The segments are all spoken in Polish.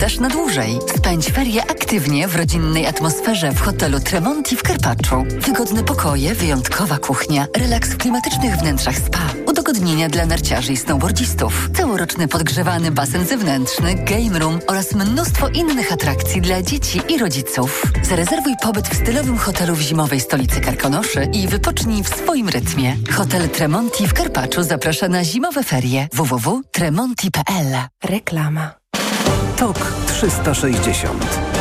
też na dłużej. Spędź ferie aktywnie w rodzinnej atmosferze w hotelu Tremonti w Karpaczu. Wygodne pokoje, wyjątkowa kuchnia, relaks w klimatycznych wnętrzach spa, udogodnienia dla narciarzy i snowboardzistów, całoroczny podgrzewany basen zewnętrzny, game room oraz mnóstwo innych atrakcji dla dzieci i rodziców. Zarezerwuj pobyt w stylowym hotelu w zimowej stolicy Karkonoszy i wypocznij w swoim rytmie. Hotel Tremonti w Karpaczu zaprasza na zimowe ferie www.tremonti.pl Reklama. TOK 360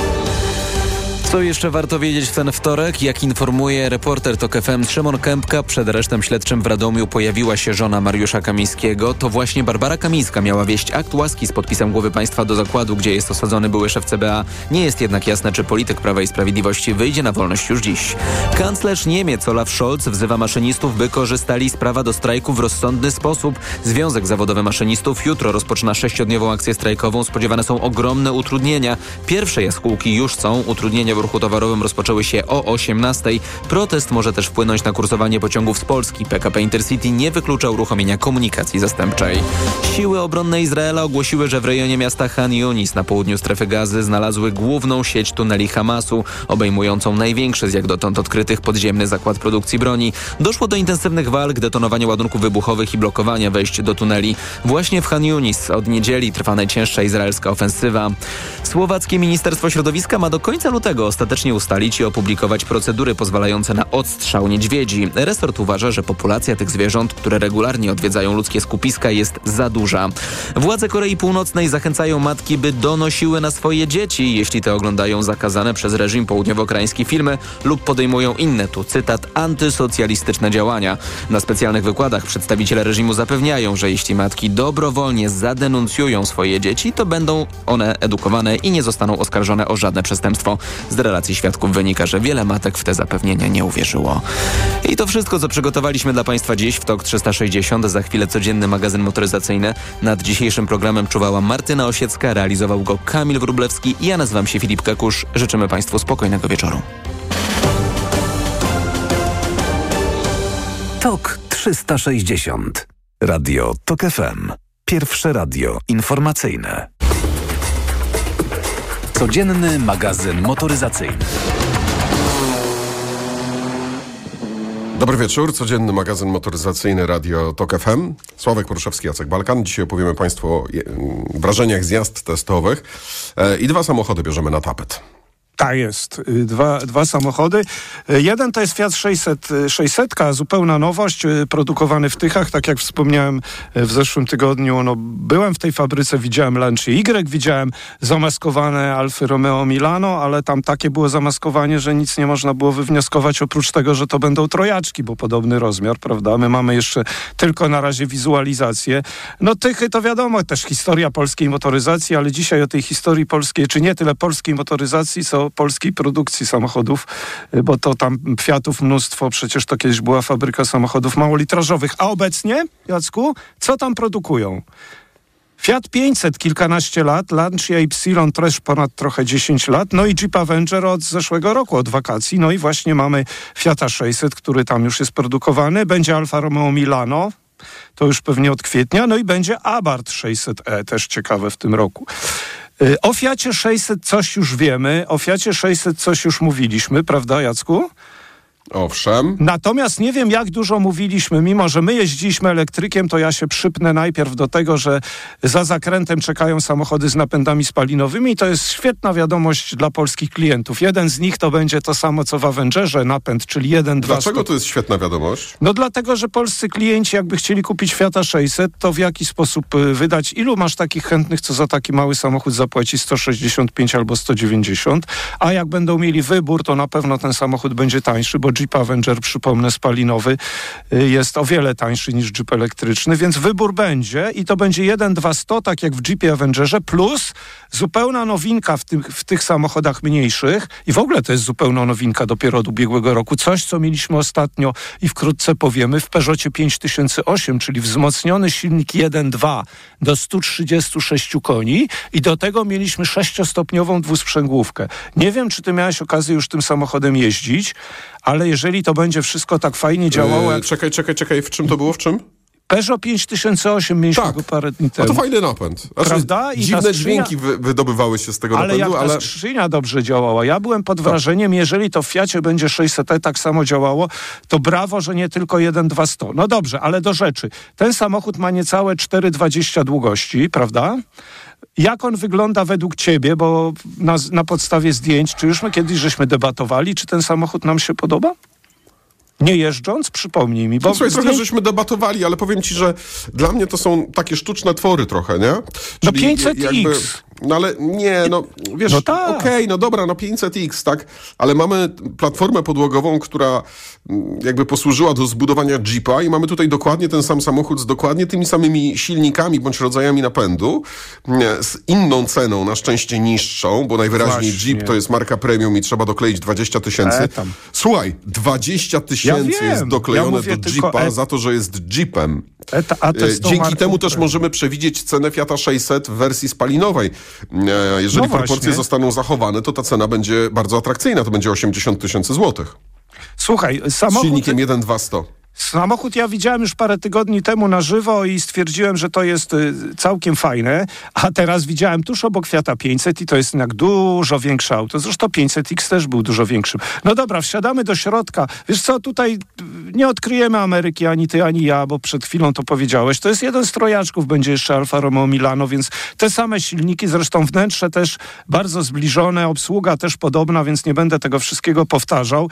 co jeszcze warto wiedzieć w ten wtorek? Jak informuje reporter TOK FM Szymon Kępka, przed aresztem śledczym w Radomiu pojawiła się żona Mariusza Kamińskiego. To właśnie Barbara Kamińska miała wieść akt łaski z podpisem głowy państwa do zakładu, gdzie jest osadzony były szef CBA. Nie jest jednak jasne, czy polityk Prawa i Sprawiedliwości wyjdzie na wolność już dziś. Kanclerz Niemiec Olaf Scholz wzywa maszynistów, by korzystali z prawa do strajku w rozsądny sposób. Związek Zawodowy Maszynistów jutro rozpoczyna sześciodniową akcję strajkową. Spodziewane są ogromne utrudnienia. Pierwsze jaskółki już są. Utrudnienia w ruchu towarowym rozpoczęły się o 18. Protest może też wpłynąć na kursowanie pociągów z Polski. PKP Intercity nie wyklucza uruchomienia komunikacji zastępczej. Siły obronne Izraela ogłosiły, że w rejonie miasta Han Yunis na południu strefy gazy znalazły główną sieć tuneli Hamasu, obejmującą największy z jak dotąd odkrytych podziemny zakład produkcji broni. Doszło do intensywnych walk, detonowania ładunków wybuchowych i blokowania wejść do tuneli. Właśnie w Han Yunis od niedzieli trwa najcięższa izraelska ofensywa. Słowackie Ministerstwo Środowiska ma do końca lutego ostatecznie ustalić i opublikować procedury pozwalające na odstrzał niedźwiedzi. Resort uważa, że populacja tych zwierząt, które regularnie odwiedzają ludzkie skupiska jest za duża. Władze Korei Północnej zachęcają matki, by donosiły na swoje dzieci, jeśli te oglądają zakazane przez reżim południowo-koreańskie filmy lub podejmują inne, tu cytat, antysocjalistyczne działania. Na specjalnych wykładach przedstawiciele reżimu zapewniają, że jeśli matki dobrowolnie zadenuncjują swoje dzieci, to będą one edukowane i nie zostaną oskarżone o żadne przestępstwo. Z relacji świadków wynika, że wiele matek w te zapewnienia nie uwierzyło. I to wszystko, co przygotowaliśmy dla Państwa dziś w TOK 360. Za chwilę codzienny magazyn motoryzacyjny. Nad dzisiejszym programem czuwała Martyna Osiecka, realizował go Kamil Wrublewski ja nazywam się Filip Kakusz. Życzymy Państwu spokojnego wieczoru. TOK 360. Radio TOK FM. Pierwsze radio informacyjne. Codzienny magazyn motoryzacyjny. Dobry wieczór, codzienny magazyn motoryzacyjny Radio TOK FM. Sławek Poruszewski, Jacek Balkan. Dzisiaj opowiemy Państwu o wrażeniach z jazd testowych e, i dwa samochody bierzemy na tapet. Tak jest. Y, dwa, dwa samochody. Y, jeden to jest Fiat 600, 600, zupełna nowość, y, produkowany w Tychach. Tak jak wspomniałem w zeszłym tygodniu, no, byłem w tej fabryce, widziałem Lancia Y, widziałem zamaskowane Alfy Romeo Milano, ale tam takie było zamaskowanie, że nic nie można było wywnioskować oprócz tego, że to będą trojaczki, bo podobny rozmiar, prawda? My mamy jeszcze tylko na razie wizualizację. No Tychy to wiadomo, też historia polskiej motoryzacji, ale dzisiaj o tej historii polskiej, czy nie tyle polskiej motoryzacji, co polskiej produkcji samochodów, y, bo to tam Fiatów mnóstwo, przecież to kiedyś była fabryka samochodów małolitrażowych. A obecnie, Jacku, co tam produkują? Fiat 500 kilkanaście lat, Lancia Ypsilon też ponad trochę 10 lat, no i Jeep Avenger od zeszłego roku, od wakacji. No i właśnie mamy Fiata 600, który tam już jest produkowany. Będzie Alfa Romeo Milano, to już pewnie od kwietnia, no i będzie Abarth 600e, też ciekawe w tym roku. Y, o Fiacie 600 coś już wiemy, o Fiacie 600 coś już mówiliśmy, prawda Jacku? Owszem. Natomiast nie wiem, jak dużo mówiliśmy, mimo że my jeździliśmy elektrykiem, to ja się przypnę najpierw do tego, że za zakrętem czekają samochody z napędami spalinowymi i to jest świetna wiadomość dla polskich klientów. Jeden z nich to będzie to samo, co w Avengerze napęd, czyli 1, 2... Dlaczego to jest świetna wiadomość? No dlatego, że polscy klienci jakby chcieli kupić Fiata 600, to w jaki sposób y, wydać? Ilu masz takich chętnych, co za taki mały samochód zapłaci 165 albo 190? A jak będą mieli wybór, to na pewno ten samochód będzie tańszy, bo Jeep Avenger, przypomnę, spalinowy y, jest o wiele tańszy niż Jeep elektryczny, więc wybór będzie i to będzie 1,200, tak jak w Jeepie Avengerze, plus zupełna nowinka w, tym, w tych samochodach mniejszych i w ogóle to jest zupełna nowinka dopiero od ubiegłego roku. Coś, co mieliśmy ostatnio i wkrótce powiemy w Peugeotie 5008, czyli wzmocniony silnik 1.2 do 136 koni i do tego mieliśmy sześciostopniową dwusprzęgłówkę. Nie wiem, czy ty miałeś okazję już tym samochodem jeździć, ale jeżeli to będzie wszystko tak fajnie działało... Yy, czekaj, czekaj, czekaj, w czym to było, w czym? Peugeot 5008 mieliśmy Tak. go parę dni temu. to fajny napęd. Znaczy, Prawda? I dziwne skrzynia- dźwięki wy, wydobywały się z tego Ale napędu, jak ale... ta skrzynia dobrze działała. Ja byłem pod wrażeniem, jeżeli to w Fiacie będzie 600e tak samo działało, to brawo, że nie tylko 1,200. No dobrze, ale do rzeczy. Ten samochód ma niecałe 4,20 długości, prawda? Jak on wygląda według ciebie, bo na, na podstawie zdjęć, czy już my kiedyś żeśmy debatowali, czy ten samochód nam się podoba? Nie jeżdżąc? Przypomnij mi. Bo Słuchaj, trochę żeśmy debatowali, ale powiem ci, że dla mnie to są takie sztuczne twory trochę, nie? No Czyli 500X. No ale nie, no wiesz, No tak. okej, no dobra, no 500X, tak, ale mamy platformę podłogową, która mm, jakby posłużyła do zbudowania Jeepa i mamy tutaj dokładnie ten sam samochód z dokładnie tymi samymi silnikami bądź rodzajami napędu, nie, z inną ceną, na szczęście niższą, bo najwyraźniej Właśnie. Jeep to jest marka premium i trzeba dokleić 20 tysięcy. E. Słuchaj, 20 tysięcy wiem. jest doklejone Ja do Jeepa e- za to, że jest Jeepem. Eta- a E, Dzięki temu też możemy przewidzieć cenę Fiata 600 w wersji spalinowej. E, Jeżeli No proporcje zostaną zachowane, to ta cena będzie bardzo atrakcyjna. To będzie 80 tysięcy złotych. Słuchaj, Z samochód... silnikiem 1.200. Samochód ja widziałem już parę tygodni temu na żywo i stwierdziłem, że to jest y, całkiem fajne, a teraz widziałem tuż obok Fiata 500 i to jest jednak dużo większe auto. Zresztą 500X też był dużo większym. No dobra, wsiadamy do środka. Wiesz co, tutaj y, nie odkryjemy Ameryki ani ty, ani ja, bo przed chwilą to powiedziałeś. To jest jeden z trojaczków, będzie jeszcze Alfa Romeo Milano, więc te same silniki, zresztą wnętrze też bardzo zbliżone, obsługa też podobna, więc nie będę tego wszystkiego powtarzał.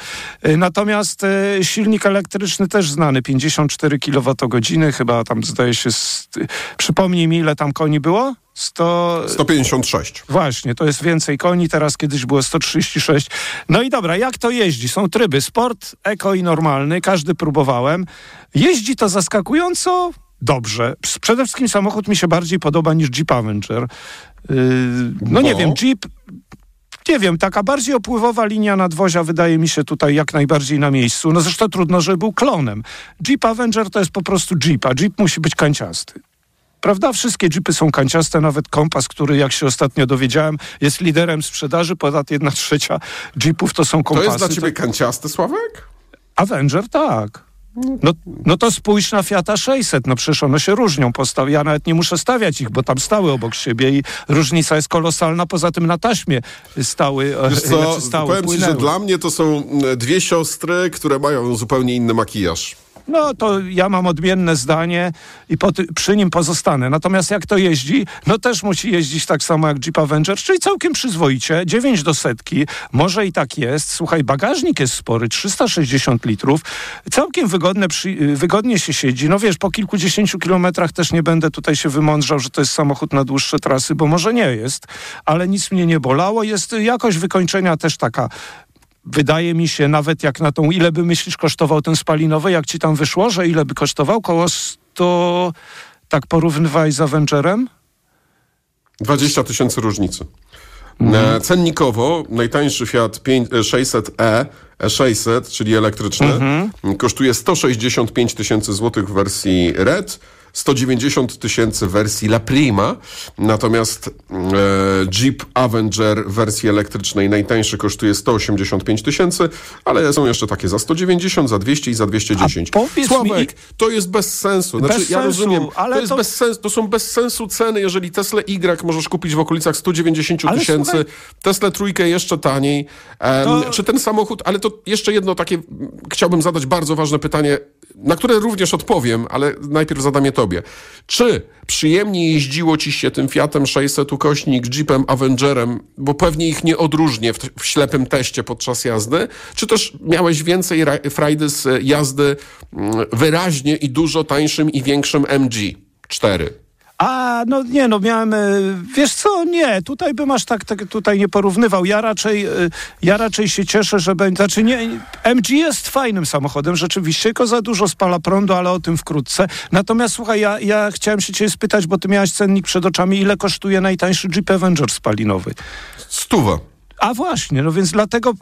Y, Natomiast silnik elektryczny też znany, 54 kWh, chyba tam zdaje się, z, przypomnij mi ile tam koni było? 100... 156. Właśnie, to jest więcej koni, teraz kiedyś było 136. No i dobra, jak to jeździ? Są tryby sport, eko i normalny, każdy próbowałem. Jeździ to zaskakująco dobrze. Przede wszystkim samochód mi się bardziej podoba niż Jeep Avenger. Yy, no nie Bo? wiem, Jeep... Nie wiem, taka bardziej opływowa linia nadwozia wydaje mi się tutaj jak najbardziej na miejscu. No zresztą trudno, żeby był klonem. Jeep Avenger to jest po prostu Jeep, a Jeep musi być kanciasty. Prawda? Wszystkie jeepy są kanciaste, nawet kompas, który jak się ostatnio dowiedziałem, jest liderem sprzedaży, ponad jedna trzecia jeepów to są To kompasy. jest dla ciebie kanciasty, Sławek? Avenger, tak. No, no to spójrz na Fiata 600, no przecież one się różnią. Postaw... Ja nawet nie muszę stawiać ich, bo tam stały obok siebie i różnica jest kolosalna, poza tym na taśmie stały, e, Wiesz co, znaczy stały powiem ci, że płynęły. dla mnie to są mm, dwie siostry, które mają zupełnie inny makijaż. No to ja mam odmienne zdanie i przy nim pozostanę. Natomiast jak to jeździ, no też musi jeździć tak samo jak Jeep Avenger, czyli całkiem przyzwoicie, 9 do setki, może i tak jest. Słuchaj, bagażnik jest spory, 360 litrów, całkiem wygodne, przy, wygodnie się siedzi. No wiesz, po kilkudziesięciu kilometrach też nie będę tutaj się wymądrzał, że to jest samochód na dłuższe trasy, bo może nie jest, ale nic mnie nie bolało. Jest jakość wykończenia też taka wydaje mi się, nawet jak na tą, ile by myślisz kosztował ten spalinowy, jak ci tam wyszło, że ile by kosztował? Koło 100, tak porównywałeś z Avengerem? 20 tysięcy różnicy. E, Cennikowo najtańszy Fiat 5 e, 600e, E600, czyli elektryczny, Mhm. kosztuje 165 tysięcy złotych w wersji Red, 190 tysięcy wersji La Prima, natomiast e, Jeep Avenger wersji elektrycznej najtańszy kosztuje 185 tysięcy, ale są jeszcze takie za 190, za 200 i za 210. A powiedz mi- Sławek, to jest bez sensu. Znaczy, Bez ja sensu, rozumiem, ale to jest to- bez sensu, to są bez sensu ceny, jeżeli Tesla Y możesz kupić w okolicach 190 Ale tysięcy, słuchaj- Tesla trójkę jeszcze taniej. Em, To- Czy ten samochód, ale to jeszcze jedno takie, chciałbym zadać bardzo ważne pytanie, na które również odpowiem, ale najpierw zadam je tobie. Czy przyjemnie jeździło ci się tym Fiatem 600 ukośnik, Jeepem Avengerem, bo pewnie ich nie odróżnię w, w ślepym teście podczas jazdy, czy też miałeś więcej ra- frajdy z jazdy mm, wyraźnie i dużo tańszym i większym MG4? A, no nie, no miałem, e, wiesz co, nie, tutaj bym aż tak, tak tutaj nie porównywał. Ja raczej, e, ja raczej się cieszę, że będzie, znaczy nie, MG jest fajnym samochodem, rzeczywiście, tylko za dużo spala prądu, ale o tym wkrótce. Natomiast słuchaj, ja, ja chciałem się ciebie spytać, bo ty miałeś cennik przed oczami, ile kosztuje najtańszy Jeep Avenger spalinowy? Stówę. A właśnie, no więc dlatego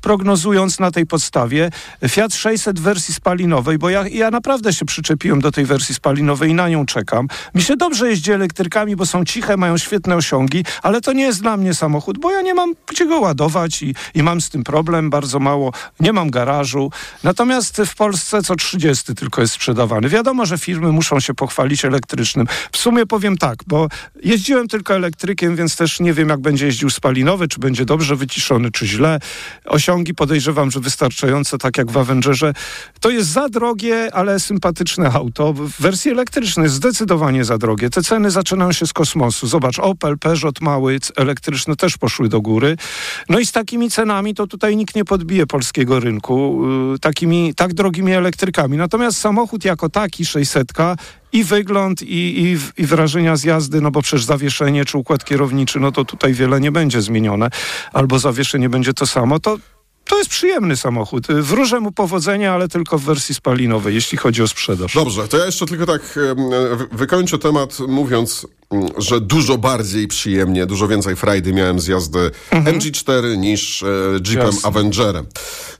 prognozując na tej podstawie Fiat 600 w wersji spalinowej, bo ja, ja naprawdę się przyczepiłem do tej wersji spalinowej i na nią czekam. Mi się dobrze jeździ elektrykami, bo są ciche, mają świetne osiągi, ale to nie jest dla mnie samochód, bo ja nie mam gdzie go ładować i, i mam z tym problem bardzo mało. Nie mam garażu. Natomiast w Polsce co 30 tylko jest sprzedawany. Wiadomo, że firmy muszą się pochwalić elektrycznym. W sumie powiem tak, bo jeździłem tylko elektrykiem, więc też nie wiem, jak będzie jeździł spalinowy, czy będzie dobrze wyciszony, czy źle. Osiągi podejrzewam, że wystarczające, tak jak w Avengerze. To jest za drogie, ale sympatyczne auto. W wersji elektrycznej zdecydowanie za drogie. Te ceny zaczynają się z kosmosu. Zobacz, Opel, Peugeot mały, elektryczne też poszły do góry. No i z takimi cenami to tutaj nikt nie podbije polskiego rynku, yy, takimi, tak drogimi elektrykami. Natomiast samochód jako taki, 600 i wygląd, i, i, i, wrażenia z jazdy, no bo przecież zawieszenie czy układ kierowniczy, no to tutaj wiele nie będzie zmienione, albo zawieszenie będzie to samo, to to jest przyjemny samochód. Wróżę mu powodzenia, ale tylko w wersji spalinowej, jeśli chodzi o sprzedaż. Dobrze, to ja jeszcze tylko tak wykończę temat mówiąc, że dużo bardziej przyjemnie, dużo więcej frajdy miałem z jazdy mhm. MG4 niż e, Jeepem Jasne. Avengerem.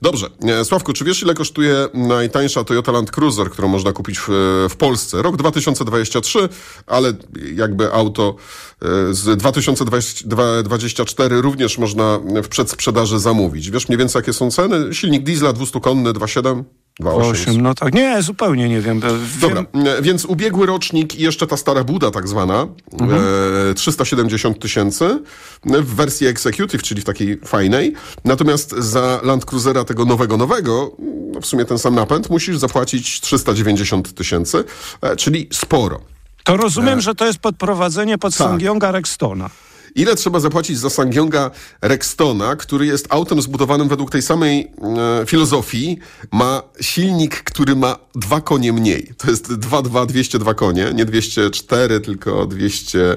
Dobrze, e, Sławku, czy wiesz ile kosztuje najtańsza Toyota Land Cruiser, którą można kupić w, w Polsce? Rok 2023, ale jakby auto e, z 2024 również można w przedsprzedaży zamówić. Wiesz mniej więcej jakie są ceny? Silnik diesla 200-konny 2.7? 2,8. No tak, nie, zupełnie nie wiem. Dobra, wiem. więc ubiegły rocznik i jeszcze ta stara buda tak zwana, mhm. e, 370 tysięcy w wersji Executive, czyli w takiej fajnej. Natomiast za Land Cruisera tego nowego, nowego, no w sumie ten sam napęd, musisz zapłacić 390 tysięcy, e, czyli sporo. To rozumiem, e... że to jest podprowadzenie pod tak. Sangyonga Rextona. Ile trzeba zapłacić za Sangyonga Rextona, który jest autem zbudowanym według tej samej e, filozofii, ma silnik, który ma dwa konie mniej. To jest 2,2, 202 konie, nie 204, tylko 200...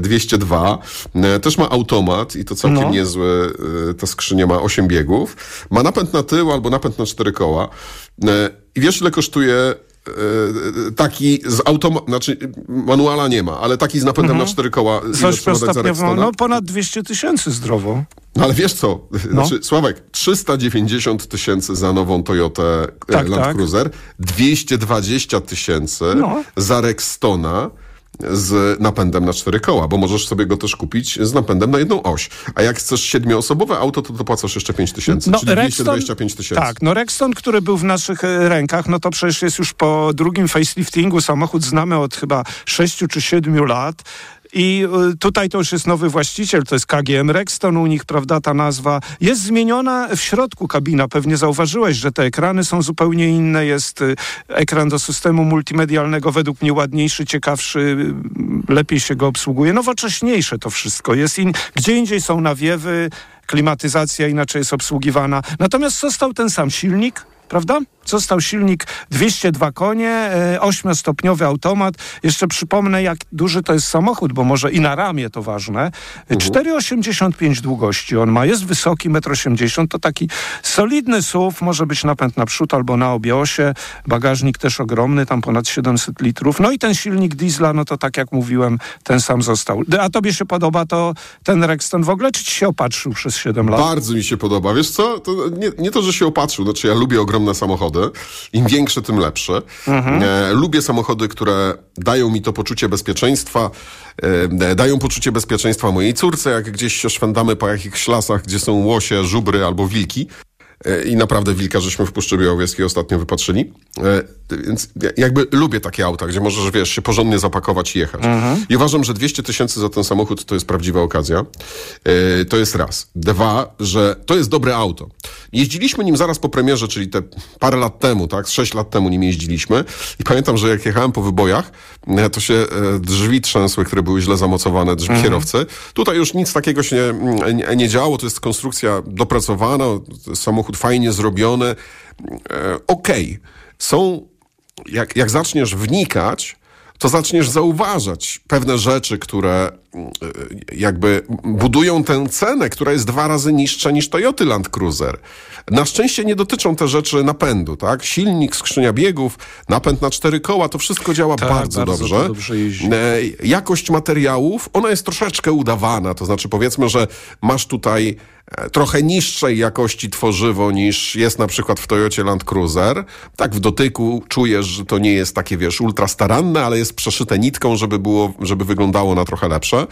202. E, e, też ma automat i to całkiem no. niezłe. E, ta skrzynia ma 8 biegów. Ma napęd na tył albo napęd na cztery koła. I wiesz, ile kosztuje taki z autom, znaczy manuala nie ma, ale taki z napędem mhm. na cztery koła. Coś ostatnio, no ponad 200 tysięcy zdrowo. No ale wiesz co, no. znaczy, Sławek, 390 tysięcy za nową Toyotę e, tak, Land tak. Cruiser, 220 tysięcy no. za Rextona, z napędem na cztery koła, bo możesz sobie go też kupić z napędem na jedną oś. A jak chcesz siedmioosobowe auto, to dopłacasz jeszcze 5 tysięcy, no, czyli Rexton, 225 tysięcy. Tak, no Rexton, który był w naszych e, rękach, no to przecież jest już po drugim faceliftingu, samochód znamy od chyba 6 czy 7 lat. I y, tutaj to już jest nowy właściciel, to jest KGM Rexton u nich, prawda, ta nazwa. Jest zmieniona w środku kabina, pewnie zauważyłeś, że te ekrany są zupełnie inne. Jest y, ekran do systemu multimedialnego, według mnie ładniejszy, ciekawszy, y, lepiej się go obsługuje. Nowocześniejsze to wszystko. Jest in... Gdzie indziej są nawiewy, klimatyzacja inaczej jest obsługiwana. Natomiast został ten sam silnik, prawda? Został silnik 202 konie, 8-stopniowy e, automat. Jeszcze przypomnę, jak duży to jest samochód, bo może i na ramię to ważne. Mhm. 4,85 długości on ma. Jest wysoki, 1,80 m. To taki solidny SUV. Może być napęd na przód albo na obie osie. Bagażnik też ogromny, tam ponad 700 litrów. No i ten silnik diesla, no to tak jak mówiłem, ten sam został. A tobie się podoba to ten Rexton w ogóle, czy ci się opatrzył przez 7 lat? Bardzo mi się podoba. Wiesz co, to nie, nie to, że się opatrzył. Znaczy ja lubię ogromne samochody samochody. Im większe, tym lepsze. Mhm. E, lubię samochody, które dają mi to poczucie bezpieczeństwa, e, dają poczucie bezpieczeństwa mojej córce, jak gdzieś się szwendamy po jakichś lasach, gdzie są łosie, żubry albo wilki. E, I naprawdę wilka żeśmy w Puszczy Białowieskiej ostatnio wypatrzyli. E, więc jakby lubię takie auta, gdzie możesz, wiesz, się porządnie zapakować i jechać. Mhm. I uważam, że 200 tysięcy za ten samochód to jest prawdziwa okazja. E, to jest raz. Dwa, że to jest dobre auto. Jeździliśmy nim zaraz po premierze, czyli te parę lat temu, tak? Sześć lat temu nim jeździliśmy. I pamiętam, że jak jechałem po wybojach, to się drzwi trzęsły, które były źle zamocowane, drzwi mhm. kierowcy. Tutaj już nic takiego się nie, nie działo. To jest konstrukcja dopracowana. Samochód fajnie zrobiony. E, okej, okay. są, jak, jak zaczniesz wnikać, to zaczniesz zauważać pewne rzeczy, które jakby budują tę cenę, która jest dwa razy niższa niż Toyota Land Cruiser. Na szczęście nie dotyczą te rzeczy napędu, tak? Silnik, skrzynia biegów, napęd na cztery koła, to wszystko działa Tak, bardzo, bardzo dobrze. dobrze. E, Jakość materiałów, ona jest troszeczkę udawana, to znaczy powiedzmy, że masz tutaj e, trochę niższej jakości tworzywo niż jest na przykład w Toyocie Land Cruiser. Tak w dotyku czujesz, że to nie jest takie, wiesz, ultra staranne, ale jest przeszyte nitką, żeby było, żeby wyglądało na trochę lepsze.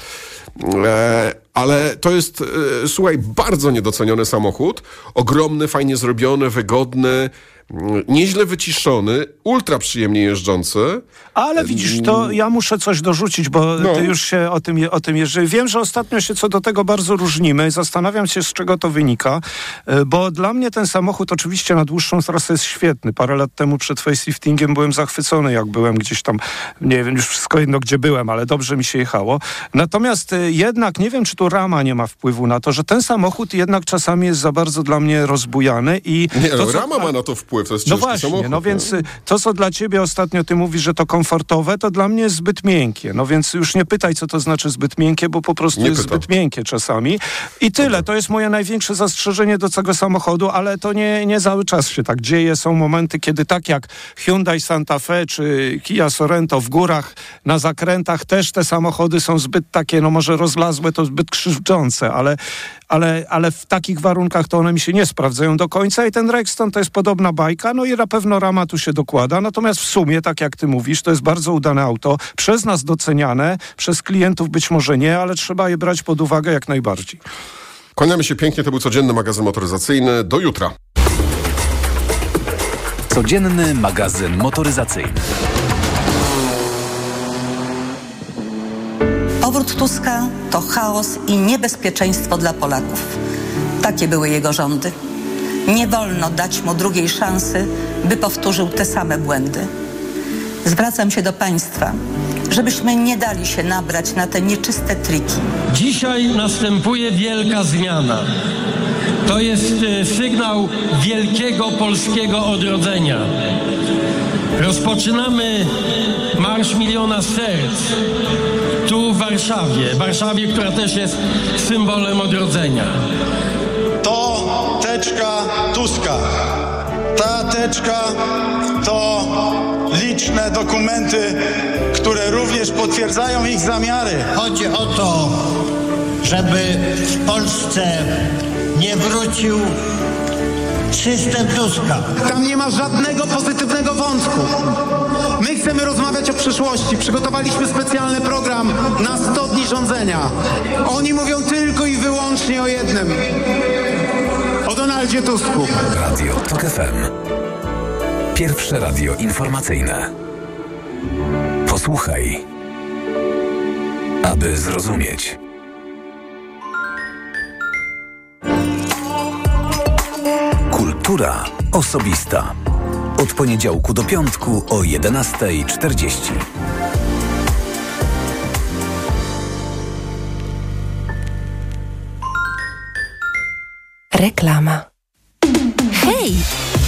E, ale to jest, e, słuchaj, bardzo niedoceniony samochód. Ogromny, fajnie zrobiony, wygodny, nieźle wyciszony, ultra przyjemnie jeżdżący. Ale widzisz, to ja muszę coś dorzucić, bo No. ty już się o tym, o tym jeżdżę. Wiem, że ostatnio się co do tego bardzo różnimy. Zastanawiam się, z czego to wynika, e, bo dla mnie ten samochód oczywiście na dłuższą trasę jest świetny. Parę lat temu przed faceliftingiem byłem zachwycony, jak byłem gdzieś tam, nie wiem, już wszystko jedno, gdzie byłem, ale dobrze mi się jechało. Natomiast e, jednak, nie wiem, czy tu rama nie ma wpływu na to, że ten samochód jednak czasami jest za bardzo dla mnie rozbujany i... Nie, to, no, co- rama ma na to wpływ, to jest no właśnie, samochód. no więc y, to, co dla ciebie ostatnio ty mówisz, że to komfortowe, to dla mnie jest zbyt miękkie. No więc już nie pytaj, co to znaczy zbyt miękkie, bo po prostu Nie jest pytam. zbyt miękkie czasami. I tyle. To jest moje największe zastrzeżenie do całego samochodu, ale to nie, nie cały czas się tak dzieje. Są momenty, kiedy tak jak Hyundai Santa Fe czy Kia Sorento w górach, na zakrętach też te samochody są zbyt takie, no może rozlazłe, to zbyt krzywdzące, ale, ale, ale w takich warunkach to one mi się nie sprawdzają do końca i ten Rexton to jest podobna bajka, no i na pewno rama tu się dokłada, natomiast w sumie, tak jak ty mówisz, to jest bardzo udane auto, przez nas doceniane, przez klientów być może nie, ale trzeba je brać pod uwagę jak najbardziej. Kłaniamy się pięknie, to był codzienny magazyn motoryzacyjny. Do jutra. Codzienny magazyn motoryzacyjny. Tuska to chaos i niebezpieczeństwo dla Polaków. Takie były jego rządy. Nie wolno dać mu drugiej szansy, by powtórzył te same błędy. Zwracam się do Państwa, żebyśmy nie dali się nabrać na te nieczyste triki. Dzisiaj następuje wielka zmiana. To jest e, sygnał wielkiego polskiego odrodzenia. Rozpoczynamy Marsz Miliona Serc tu w Warszawie. Warszawie, która też jest symbolem odrodzenia. to teczka Tuska. Ta teczka to liczne dokumenty, które również potwierdzają ich zamiary. Chodzi o to, żeby w Polsce nie wrócił system Tuska. Tam nie ma żadnego pozytywnego wątku. My chcemy rozmawiać o przyszłości. Przygotowaliśmy specjalny program na 100 dni rządzenia. Oni mówią tylko i wyłącznie o jednym. O Donaldzie Tusku. Radio TOK FM. Pierwsze radio informacyjne. Posłuchaj, aby zrozumieć. Kultura osobista. Od poniedziałku do piątku o 11.40. Reklama. Hej!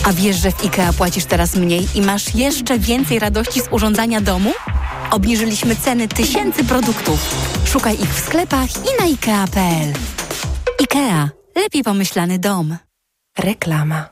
A wiesz, że w IKEA płacisz teraz mniej i masz jeszcze więcej radości z urządzania domu? Obniżyliśmy ceny tysięcy produktów. Szukaj ich w sklepach i na IKEA.pl. IKEA. Lepiej pomyślany dom. Reklama.